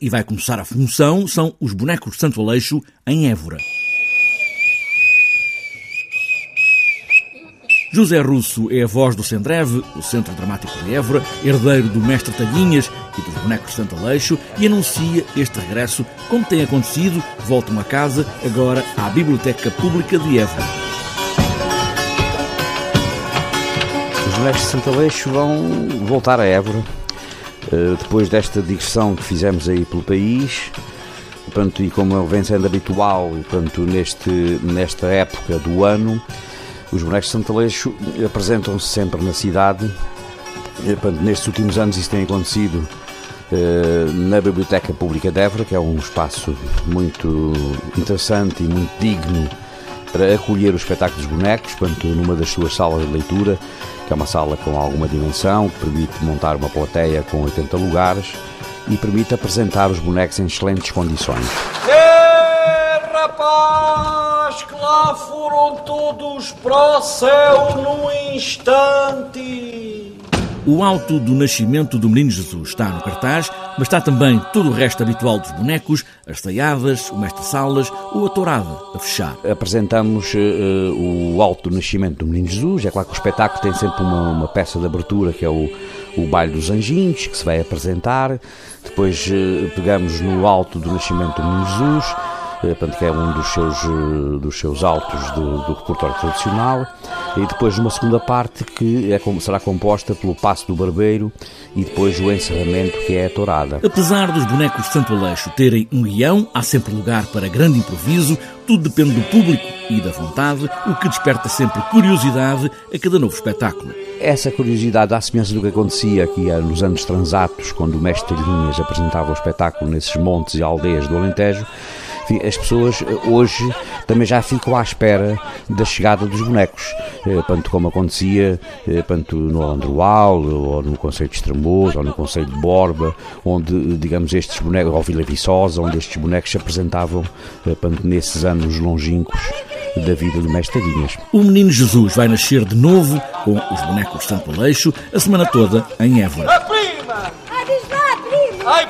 E vai começar a função, são os bonecos de Santo Aleixo em Évora. José Russo é a voz do Sendreve, o Centro Dramático de Évora, herdeiro do Mestre Talhinhas e dos bonecos de Santo Aleixo, e anuncia este regresso, como tem acontecido, voltam a casa, agora à Biblioteca Pública de Évora. Os bonecos de Santo Aleixo vão voltar a Évora, depois desta digressão que fizemos aí pelo país, portanto, e como vem sendo habitual portanto, neste, nesta época do ano, os bonecos de Santo Aleixo apresentam-se sempre na cidade. Nestes últimos anos isso tem acontecido eh, na Biblioteca Pública de Évora, que é um espaço muito interessante e muito digno para acolher o espetáculo dos bonecos, portanto, numa das suas salas de leitura, que é uma sala com alguma dimensão, que permite montar uma plateia com 80 lugares e permite apresentar os bonecos em excelentes condições. É, rapaz! que lá foram todos para o céu num instante. O alto do nascimento do Menino Jesus está no cartaz, mas está também todo o resto habitual dos bonecos, as taiadas, o mestre-salas ou a tourada a fechar. Apresentamos uh, o alto do nascimento do Menino Jesus. É claro que o espetáculo tem sempre uma, uma peça de abertura que é o, o Baile dos Anjinhos, que se vai apresentar. Depois uh, pegamos no alto do nascimento do Menino Jesus portanto, que é um dos seus, eh, dos seus altos do, do repertório tradicional, e depois uma segunda parte que é, será composta pelo Passo do Barbeiro e depois o encerramento que é a tourada. Apesar dos bonecos de Santo Aleixo terem um guião, há sempre lugar para grande improviso, tudo depende do público e da vontade, o que desperta sempre curiosidade a cada novo espetáculo. Essa curiosidade, à semelhança do que acontecia aqui nos anos transatos, quando o mestre Linhas apresentava o espetáculo nesses montes e aldeias do Alentejo, as pessoas eh, hoje também já ficam à espera da chegada dos bonecos, tanto eh, como acontecia tanto eh, no Alandroal, ou no Conselho de Estremoso, ou no Conselho de Borba, onde, digamos, estes bonecos, ou Vila Viçosa, onde estes bonecos se apresentavam tanto nesses anos longínquos da vida do Mestre Tadinhas. O Menino Jesus vai nascer de novo com os bonecos de Santo Aleixo a semana toda em Évora. A prima! Ai,